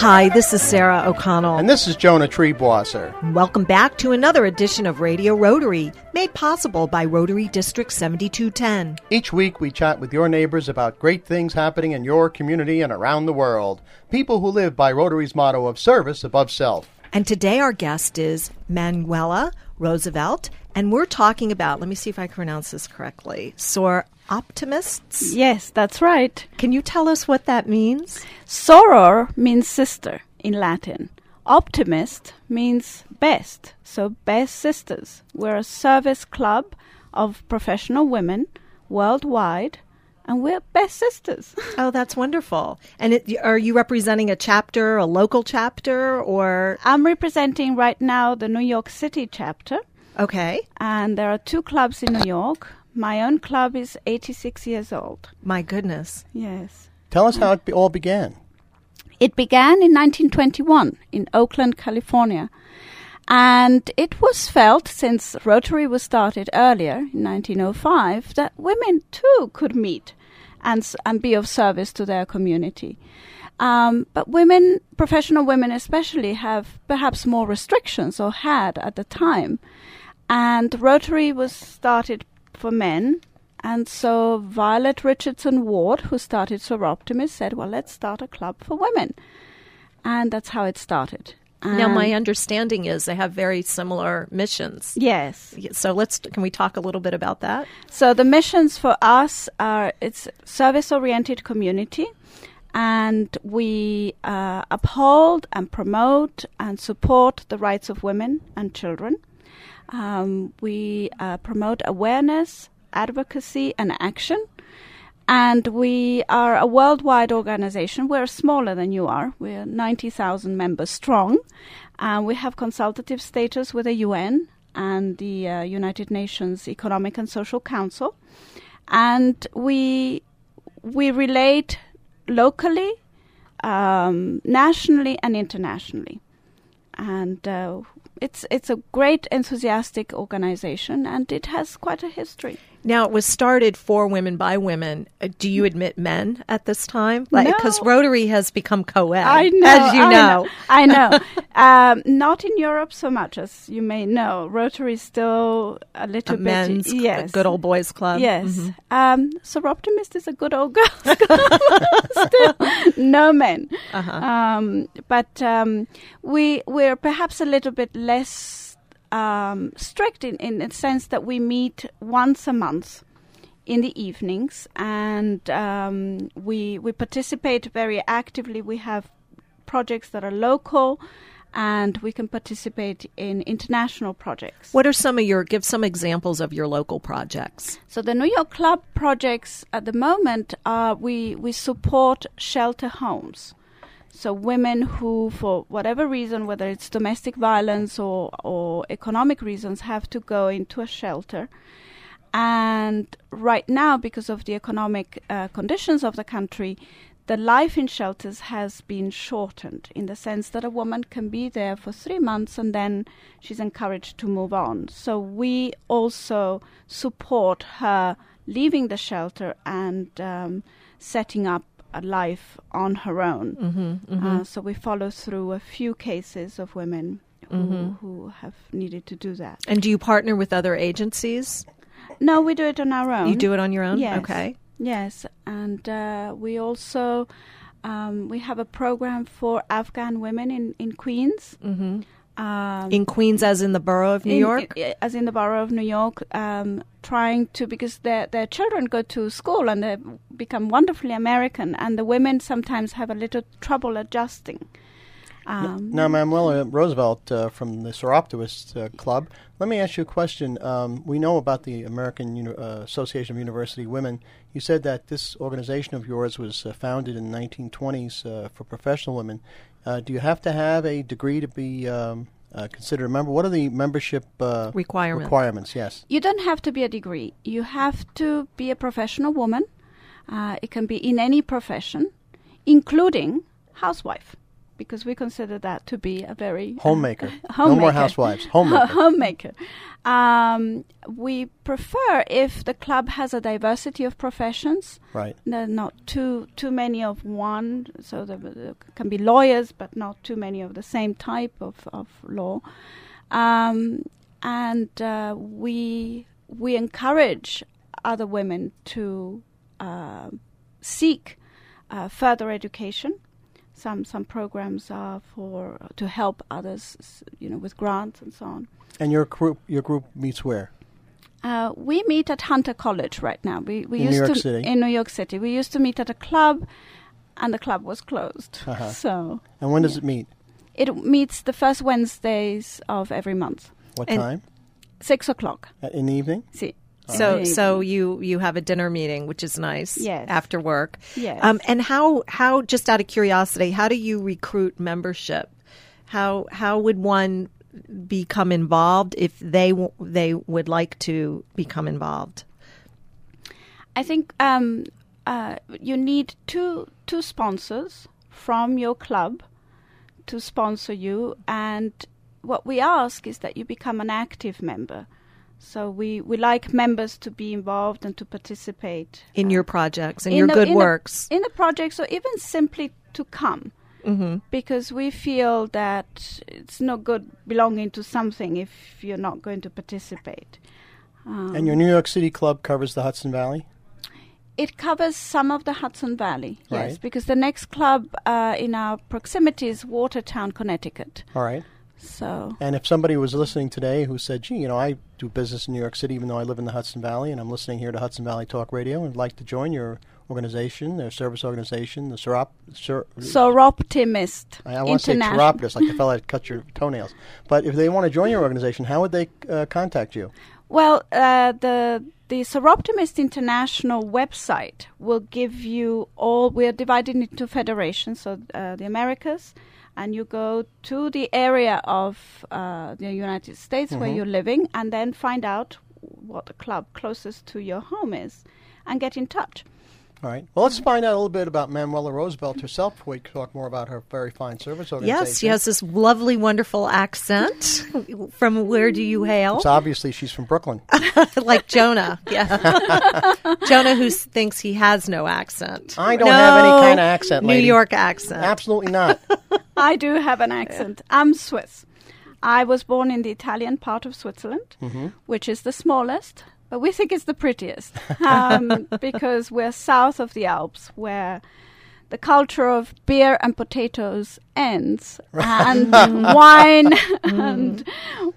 Hi, this is Sarah O'Connell. And this is Jonah Triebwasser. Welcome back to another edition of Radio Rotary, made possible by Rotary District 7210. Each week we chat with your neighbors about great things happening in your community and around the world. People who live by Rotary's motto of service above self. And today our guest is Manuela Roosevelt, and we're talking about, let me see if I can pronounce this correctly, SOAR optimists? Yes, that's right. Can you tell us what that means? Soror means sister in Latin. Optimist means best, so best sisters. We're a service club of professional women worldwide, and we're best sisters. oh, that's wonderful. And it, are you representing a chapter, a local chapter, or? I'm representing right now the New York City chapter. Okay. And there are two clubs in New York. My own club is 86 years old. My goodness. Yes. Tell us how it be- all began. It began in 1921 in Oakland, California. And it was felt, since Rotary was started earlier in 1905, that women too could meet and, and be of service to their community. Um, but women, professional women especially, have perhaps more restrictions or had at the time. And Rotary was started for men. And so Violet Richardson Ward, who started Soroptimist, said, well, let's start a club for women. And that's how it started. And now, my understanding is they have very similar missions. Yes. So let's can we talk a little bit about that? So the missions for us are it's service-oriented community, and we uh, uphold and promote and support the rights of women and children. Um, we uh, promote awareness, advocacy, and action. And we are a worldwide organization. We're smaller than you are. We're 90,000 members strong. And we have consultative status with the UN and the uh, United Nations Economic and Social Council. And we, we relate locally, um, nationally, and internationally. And uh, it's it's a great enthusiastic organization and it has quite a history. Now it was started for women by women. Uh, do you admit men at this time? Like because no. Rotary has become co-ed, I know, as you I know. know. I know. um, not in Europe so much as you may know. Rotary is still a little a bit men's yes. good old boys club. Yes. Mm-hmm. Um, so Optimist is a good old girls club. still no men. Uh-huh. Um, but um, we we're perhaps a little bit less um, strict in, in the sense that we meet once a month in the evenings and um, we we participate very actively. We have projects that are local and we can participate in international projects. What are some of your give some examples of your local projects? So the New York Club projects at the moment are we we support shelter homes. So women who, for whatever reason, whether it's domestic violence or, or economic reasons, have to go into a shelter. And right now, because of the economic uh, conditions of the country, the life in shelters has been shortened in the sense that a woman can be there for three months and then she's encouraged to move on. So we also support her leaving the shelter and um, setting up a life on her own. Mm-hmm, mm-hmm. Uh, so we follow through a few cases of women who, Mm-hmm. who have needed to do that. And do you partner with other agencies? No, we do it on our own. You do it on your own? Yes. Okay. Yes, and uh, we also um, we have a program for Afghan women in in Queens. Um, In Queens, as in the borough of New in- York? i- as in the borough of New York, um, trying to because their their children go to school and they become wonderfully American, and the women sometimes have a little trouble adjusting. Um, Now, Manuela Roosevelt uh, from the Soroptimist uh, Club, let me ask you a question. Um, we know about the American Uni- uh, Association of University Women. You said that this organization of yours was uh, founded in the 1920s uh, for professional women. Uh, do you have to have a degree to be um, uh, considered a member? What are the membership uh, Requirements. requirements? Yes. You don't have to be a degree. You have to be a professional woman. Uh, it can be in any profession, including housewife. Because we consider that to be a very uh, Homemaker. homemaker. No more housewives. Homemaker. homemaker. Um, we prefer if the club has a diversity of professions. right. Not too too many of one, so there, there can be lawyers, but not too many of the same type of of law. Um, and uh, we we encourage other women to uh, seek uh, further education. Some some programs are for to help others, you know, with grants and so on. And your group, your group meets where? Uh, we meet at Hunter College right now. We we In New used York to City? in New York City. We used to meet at a club, and the club was closed. Uh-huh. So And when does Yeah. it meet? it meets the first Wednesdays of every month, What time? six o'clock. Uh, In the evening? See, So so you you have a dinner meeting, which is nice. Yes. After work. yes. Um, and how how just out of curiosity, how do you recruit membership? How how would one become involved if they w- they would like to become involved? I think um, uh, you need two two sponsors from your club to sponsor you, and what we ask is that you become an active member. So we, we like members to be involved and to participate in uh, your projects and in your the- good in the- works. in the projects, or even simply to come. hmm because we feel that it's no good belonging to something if you're not going to participate. Um, And your New York City club covers the Hudson Valley? it covers some of the Hudson Valley, yes, because the next club uh, in our proximity is Watertown, Connecticut. All right. So And if somebody was listening today who said, gee, you know, I do business in New York City even though I live in the Hudson Valley and I'm listening here to Hudson Valley Talk Radio and would like to join your organization, their service organization, the Serop, Ser, Soroptimist I want to say. Seroptis, like the fella that cut your toenails. But if they want to join your organization, how would they uh, contact you? Well, uh, the the Soroptimist International website will give you all. We are divided into federations, so uh, the Americas, and you go to the area of uh, the United States where Mhm. you're living, and then find out what the club closest to your home is, and get in touch. All right. Well, let's find out a little bit about Manuela Roosevelt herself before we talk more about her very fine service organization. Yes, she has this lovely, wonderful accent. From where do you hail? So obviously she's from Brooklyn. like Jonah. Yeah. Jonah, who thinks he has no accent. I don't have any kind of accent, New. York accent. Absolutely not. I do have an accent. I'm Swiss. I was born in the Italian part of Switzerland, Mm-hmm. which is the smallest, but we think it's the prettiest um, because we're south of the Alps, where the culture of beer and potatoes ends, and wine and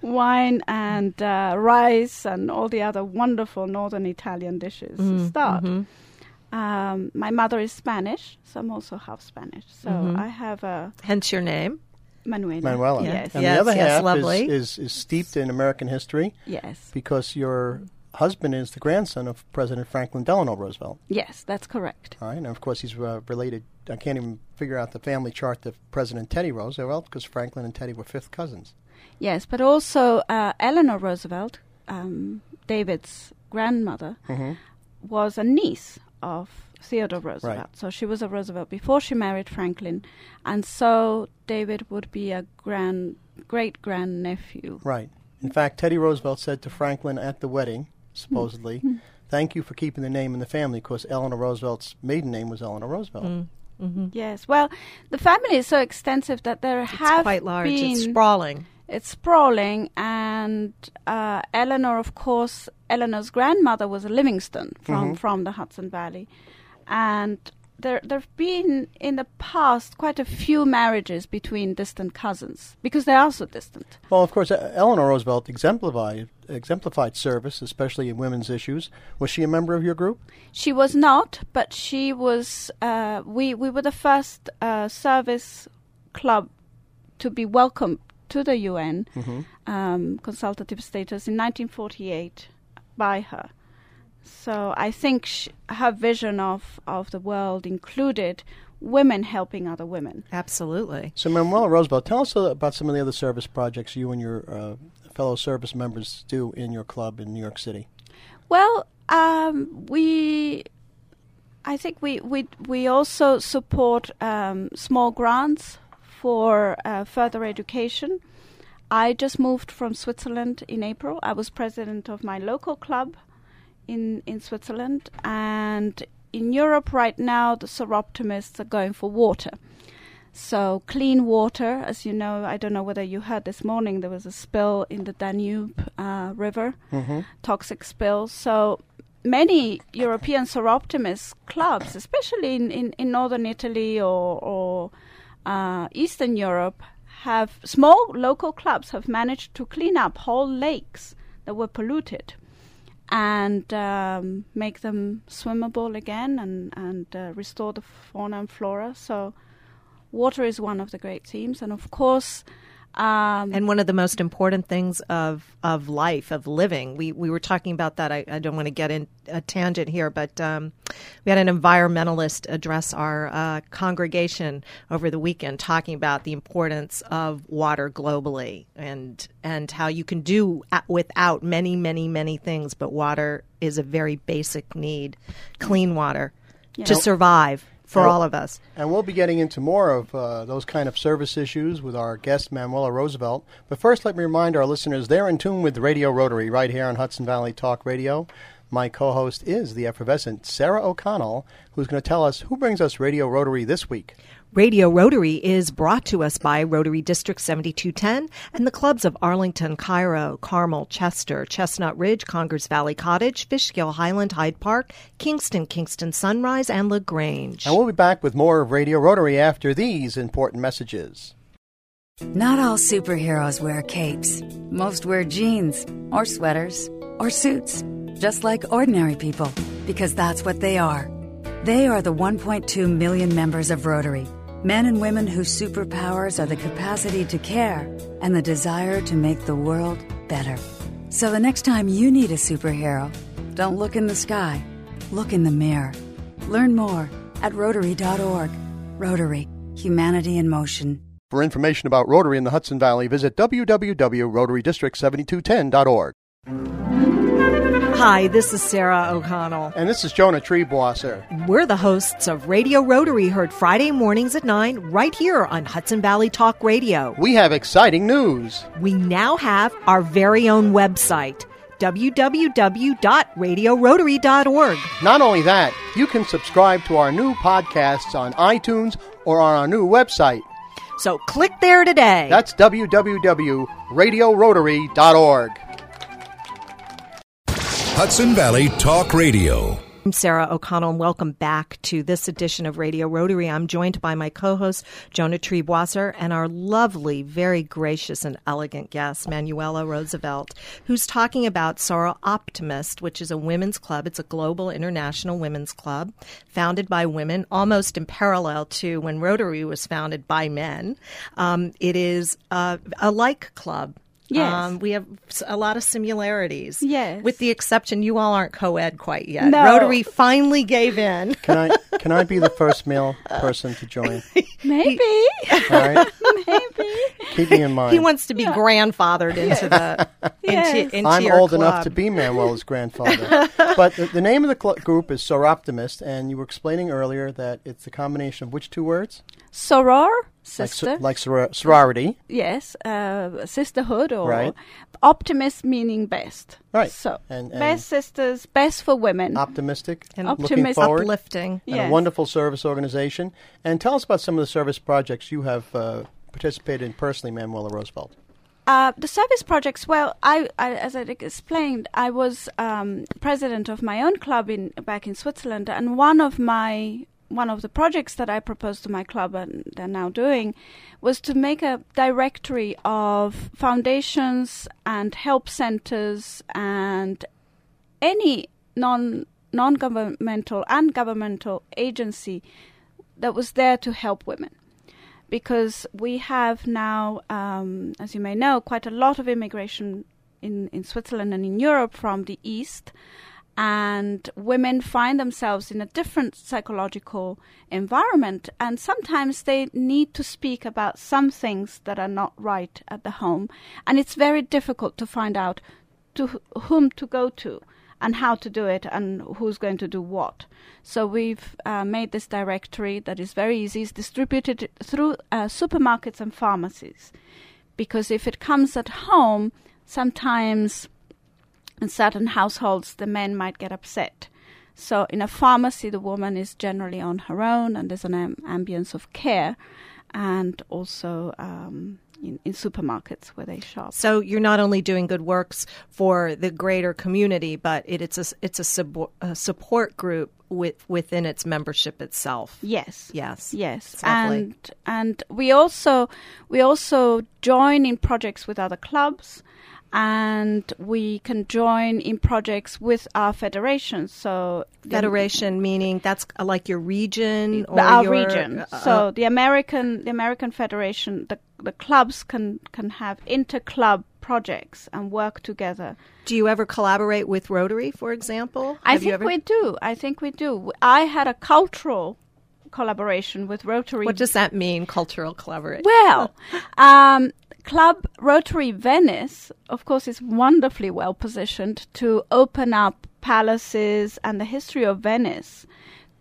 wine and uh, rice and all the other wonderful northern Italian dishes Mm, start. mhm. Um, my mother is Spanish, so I'm also half Spanish. So Mhm. I have a Hence your name. Manuela. Manuela. Yes. And Yes, the other yes, half lovely. is, is, is steeped in American history Yes. because your husband is the grandson of President Franklin Delano Roosevelt. Yes, that's correct. All right, and of course he's uh, related. I can't even figure out the family chart to President Teddy Roosevelt because Franklin and Teddy were fifth cousins. Yes, but also uh, Eleanor Roosevelt, um, David's grandmother, Mm-hmm. was a niece of Theodore Roosevelt. So she was a Roosevelt before she married Franklin, and so David would be a grand, great grand nephew. Right. In fact, Teddy Roosevelt said to Franklin at the wedding, supposedly, Hmm. "Thank you for keeping the name in the family because Eleanor Roosevelt's maiden name was Eleanor Roosevelt." Mm, mhm. Yes. Well, the family is so extensive that there It's have quite large. been It's sprawling. It's sprawling, and uh, Eleanor, of course, Eleanor's grandmother was a Livingston from, Mhm. from the Hudson Valley, and there there've been in the past quite a few marriages between distant cousins because they are so distant. Well, of course, Eleanor Roosevelt exemplified exemplified service, especially in women's issues. Was she a member of your group? She was not, but she was. Uh, we we were the first uh, service club to be welcomed to the UN Mm-hmm. um, consultative status in 1948 by her. So I think sh- her vision of, of the world included women helping other women. Absolutely. So, Manuela Roosevelt, tell us uh, about some of the other service projects you and your uh, fellow service members do in your club in New York City. Well, um, we, I think we, we, we also support um, small grants for uh, further education. I just moved from Switzerland in April. I was president of my local club in in Switzerland, and in Europe right now, the Soroptimists are going for water. So clean water, as you know, I don't know whether you heard this morning there was a spill in the Danube uh, River, Mhm. toxic spill. So many European Soroptimist clubs, especially in, in, in northern Italy or, or uh, Eastern Europe, have small local clubs have managed to clean up whole lakes that were polluted and um, make them swimmable again and and uh, restore the fauna and flora. So water is one of the great themes, and of course. Um, and one of the most important things of of life of living. We we were talking about that. I, I don't want to get in a tangent here, but um, we had an environmentalist address our uh, congregation over the weekend, talking about the importance of water globally and and how you can do without many many many things, but water is a very basic need, clean water to survive for all of us. And we'll be getting into more of uh, those kind of service issues with our guest, Manuela Roosevelt. But first, let me remind our listeners they're in tune with Radio Rotary right here on Hudson Valley Talk Radio. My co host is the effervescent Sarah O'Connell, who's going to tell us who brings us Radio Rotary this week. Radio Rotary is brought to us by Rotary District 7210 and the clubs of Arlington, Cairo, Carmel, Chester, Chestnut Ridge, Congers Valley Cottage, Fishkill, Highland, Hyde Park, Kingston, Kingston Sunrise, and LaGrange. And we'll be back with more of Radio Rotary after these important messages. Not all superheroes wear capes. Most wear jeans, or sweaters, or suits, just like ordinary people, because that's what they are. They are the 1.2 million members of Rotary, men and women whose superpowers are the capacity to care and the desire to make the world better. So the next time you need a superhero, don't look in the sky, look in the mirror. Learn more at Rotary.org. Rotary, humanity in motion. For information about Rotary in the Hudson Valley, visit www.rotarydistrict7210.org. Hi, this is Sarah O'Connell. And this is Jonah Triebwasser. We're the hosts of Radio Rotary, heard Friday mornings at 9 right here on Hudson Valley Talk Radio. We have exciting news. We now have our very own website, www.radiorotary.org. Not only that, you can subscribe to our new podcasts on iTunes or on our new website. So click there today. That's www.radiorotary.org. Hudson Valley Talk Radio. I'm Sarah O'Connell, and welcome back to this edition of Radio Rotary. I'm joined by my co-host Jonah Triebwasser and our lovely, very gracious and elegant guest Manuela Roosevelt, who's talking about Soroptimist, which is a women's club. It's a global international women's club founded by women, almost in parallel to when Rotary was founded by men. Um, it is uh, a like club. Yes. Um, we have a lot of similarities. Yes. With the exception, you all aren't co ed quite yet. No. Rotary finally gave in. Can I can I be the first male person to join? maybe, All right, maybe. keep me in mind. He wants to be grandfathered into the Yes. into, into I'm your old club. enough to be Manuel's grandfather. but the, the name of the cl- group is Soroptimist, and you were explaining earlier that it's a combination of which two words? Soror, Like, sister. so- like soror- sorority. yes, uh, sisterhood or Right. optimist meaning best. Right. So And- and- best sisters, best for women. Optimistic And looking optimistic. forward. uplifting. and Yes. a wonderful service organization. And tell us about some of the service projects you have uh, participated in personally, Manuela Roosevelt. Uh, the service projects. Well, I, I as I explained, I was um, president of my own club in back in Switzerland, and one of my one of the projects that I proposed to my club and they're now doing was to make a directory of foundations and help centers and any non non governmental and governmental agency that was there to help women because we have now, um, as you may know, quite a lot of immigration in, in Switzerland and in Europe from the East. And women find themselves in a different psychological environment, and sometimes they need to speak about some things that are not right at the home. And it's very difficult to find out to whom to go to and how to do it and who's going to do what. So we've uh, made this directory that is very easy. It's distributed through uh, supermarkets and pharmacies, because if it comes at home, sometimes in certain households the men might get upset. So in a pharmacy, the woman is generally on her own, and there's an am- ambience of care, and also um, in, in supermarkets where they shop. So you're not only doing good works for the greater community, but it, it's a it's a, sub, a support group with within its membership itself. Yes. Yes. Yes. It's. And and we also we also join in projects with other clubs and we can join in projects with our federations. So the- Federation meaning that's uh, like your region or our your, region. uh, so the American the American Federation, the the clubs can can have inter club projects and work together. do you ever collaborate with Rotary, for example? I Have think we do. I think we do. I had a cultural collaboration with Rotary. What does that mean? Cultural collaboration. Well, um, Club Rotary Venice, of course, is wonderfully well positioned to open up palaces and the history of Venice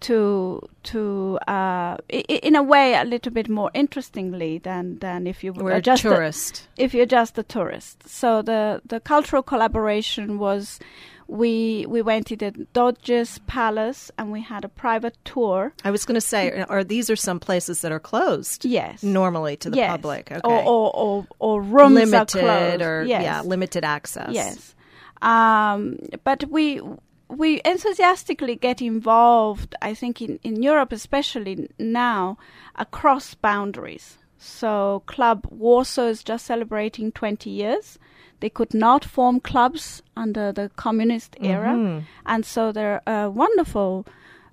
to to uh, in a way a little bit more interestingly than than if you We're a just tourist. if you're just a tourist. So the the cultural collaboration was we we went to the Doge's Palace and we had a private tour. I was going to say, are these are some places that are closed? Yes. Normally to the yes. public. Okay. Or, or, or, or rooms are limited closed. or yes. yeah, limited access. Yes. Um, but we we enthusiastically get involved, I think, in, in Europe, especially now, across boundaries. So, Club Warsaw is just celebrating 20 years. They could not form clubs under the communist era. Mm-hmm. And so, there are uh, wonderful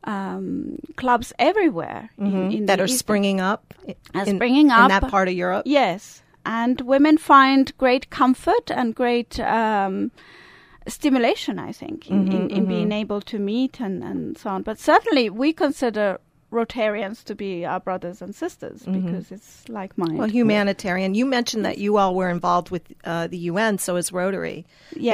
um, clubs everywhere in, in Mm-hmm. that are East- springing up. In, springing in that part of Europe. Yes, and women find great comfort and great um, stimulation, I think, in, in, in being able to meet and, and so on. But certainly, we consider Rotarians to be our brothers and sisters because it's like minded. Well, humanitarian. You mentioned that you all were involved with uh, the UN, so is Rotary.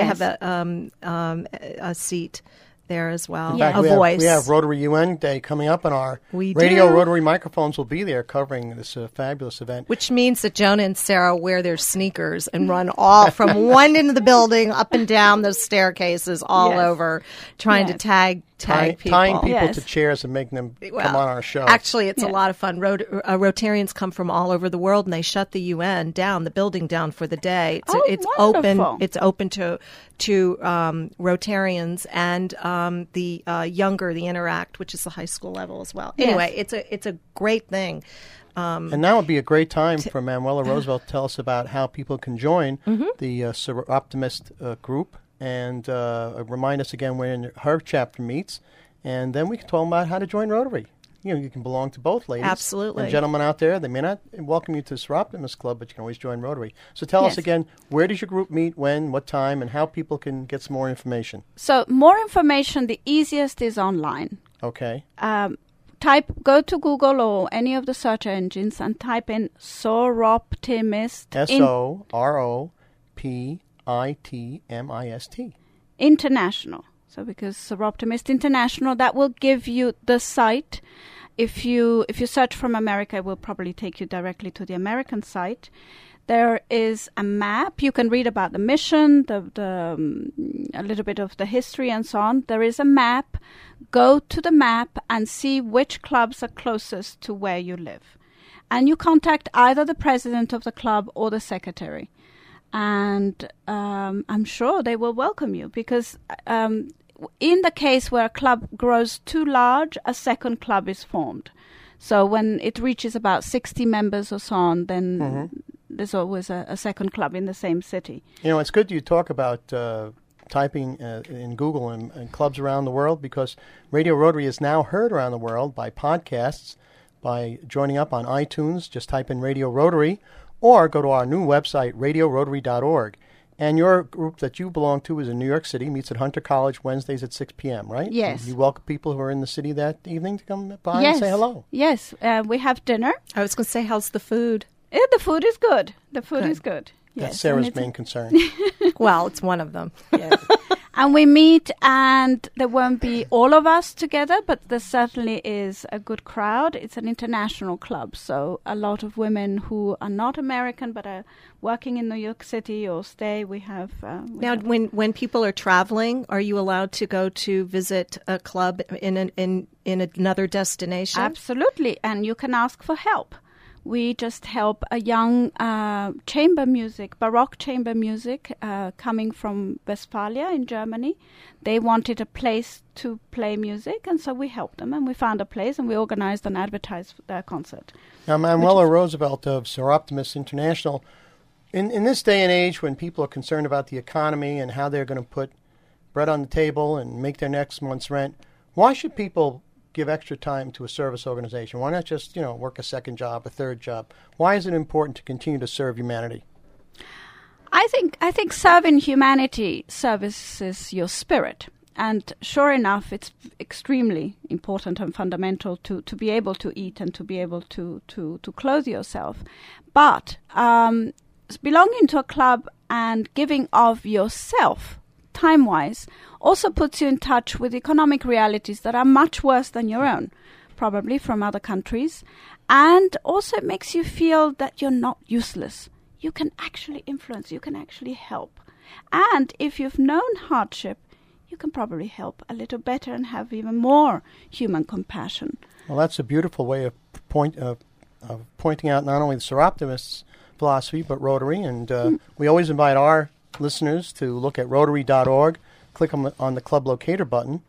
They have a, um, um, a seat there as well, In fact, a we have, voice. we have Rotary UN Day coming up, and our We radio do. Rotary microphones will be there covering this uh, fabulous event. which means that Jonah and Sarah wear their sneakers and run all from one end of the building up and down those staircases all Yes. over, trying to Yes. tag tag Tying, people. tying people Yes. to chairs and making them Well, come on our show. Actually, it's a lot of fun. Rot- uh, Rotarians come from all over the world, and they shut the UN down, the building down for the day. It's, Oh, it's open. It's open to to um, Rotarians and um, the uh, younger, the Interact, which is the high school level as well. Yes. Anyway, it's a it's a great thing. and now would be a great time for Manuela Roosevelt to tell us about how people can join Mm-hmm. the uh, Sor- Optimist uh, group and uh, remind us again when her chapter meets, and then we can talk about how to join Rotary. You know, you can belong to both ladies. Absolutely. And gentlemen out there, they may not welcome you to the Sir Optimist Club, but you can always join Rotary. So tell us again, where does your group meet, when, what time, and how people can get some more information. so, more information, the easiest is online. Okay. um, type go to Google or any of the search engines and type in Soroptimist S O R O P I T M I S T. International. So because Soroptimist International, that will give you the site. If you if you search from America, it will probably take you directly to the American site. There is a map. You can read about the mission, the, the um, a little bit of the history, and so on. There is a map. Go to the map and see which clubs are closest to where you live, and you contact either the president of the club or the secretary and um, I'm sure they will welcome you because um, in the case where a club grows too large, a second club is formed. So when it reaches about 60 members or so on, then there's always a, a second club in the same city. You know, it's good you talk about uh, typing uh, in Google and, and clubs around the world because Radio Rotary is now heard around the world by podcasts, by joining up on iTunes. Just type in Radio Rotary or go to our new website, radiorotary.org. And your group that you belong to is in New York City, meets at Hunter College Wednesdays at 6 p.m., right? Yes. You welcome people who are in the city that evening to come by yes. and say hello. Yes, uh, we have dinner. I was going to say, how's the food? Eh, the food is good. The food Good. is good. That's Sarah's main concern. well, it's one of them. yes. And we meet, and there won't be all of us together, but there certainly is a good crowd. It's an international club, so a lot of women who are not American but are working in New York City or stay. We have uh, we Now, have- when when people are traveling, are you allowed to go to visit a club in an, in in another destination? Absolutely, and you can ask for help. We just help a young uh, chamber music, Baroque chamber music, uh, coming from Westphalia in Germany. They wanted a place to play music, and so we helped them, and we found a place, and we organized and advertised their concert. Now, Manuela Roosevelt of Soroptimist International, in, in this day and age when people are concerned about the economy and how they're going to put bread on the table and make their next month's rent, why should people give extra time to a service organization? Why not just, you know, work a second job, a third job? Why is it important to continue to serve humanity? I think I think serving humanity services your spirit. And sure enough, it's extremely important and fundamental to, to be able to eat and to be able to, to, to clothe yourself. But um, belonging to a club and giving of yourself, time wise, also puts you in touch with economic realities that are much worse than your own, probably from other countries. And also it makes you feel that you're not useless. You can actually influence, you can actually help. And if you've known hardship, you can probably help a little better and have even more human compassion. Well, that's a beautiful way of point of, of pointing out not only the Soroptimists' philosophy but Rotary, and uh, we always invite our listeners to look at Rotary.org, click on the, on the club locator button,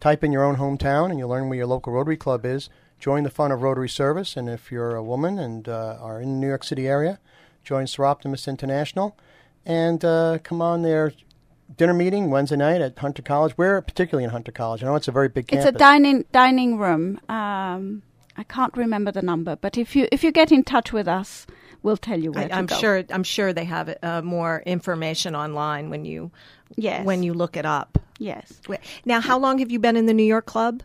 type in your own hometown, and you'll learn where your local Rotary club is. Join the fun of Rotary service, and if you're a woman and uh, are in the New York City area, join Soroptimist International, and uh, come on their dinner meeting Wednesday night at Hunter College. Where particularly in Hunter College? I know it's a very big campus. It's a dining dining room. Um, I can't remember the number, but if you if you get in touch with us, we'll tell you where I, I'm go. sure. I'm sure they have uh, more information online when you Yes. when you look it up. Yes. Now, how long have you been in the New York club?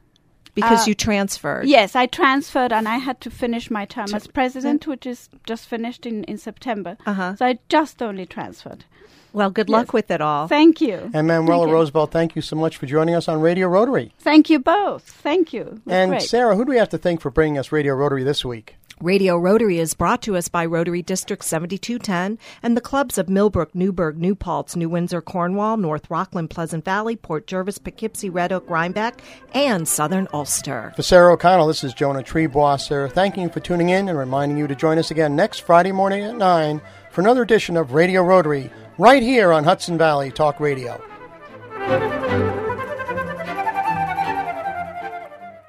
Because Uh, you transferred. Yes, I transferred and I had to finish my term as president, which is just finished in, in September. Uh-huh. So I just only transferred. Well, good luck Yes. with it all. Thank you. And Manuela Thank you. Roosevelt, thank you so much for joining us on Radio Rotary. Thank you both. Thank you. And great. Sarah, who do we have to thank for bringing us Radio Rotary this week? Radio Rotary is brought to us by Rotary District 7210 and the clubs of Millbrook, Newburgh, New Paltz, New Windsor, Cornwall, North Rockland, Pleasant Valley, Port Jervis, Poughkeepsie, Red Oak, Rhinebeck, and Southern Ulster. For Sarah O'Connell, this is Jonah Triebwasser. Thanking you for tuning in and reminding you to join us again next Friday morning at 9 for another edition of Radio Rotary, right here on Hudson Valley Talk Radio.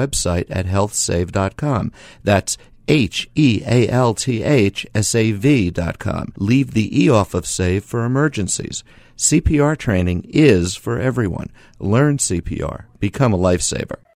website at healthsave.com. That's H E A L T H S A V dot com. Leave the E off of save for emergencies. CPR training is for everyone. Learn CPR. Become a lifesaver.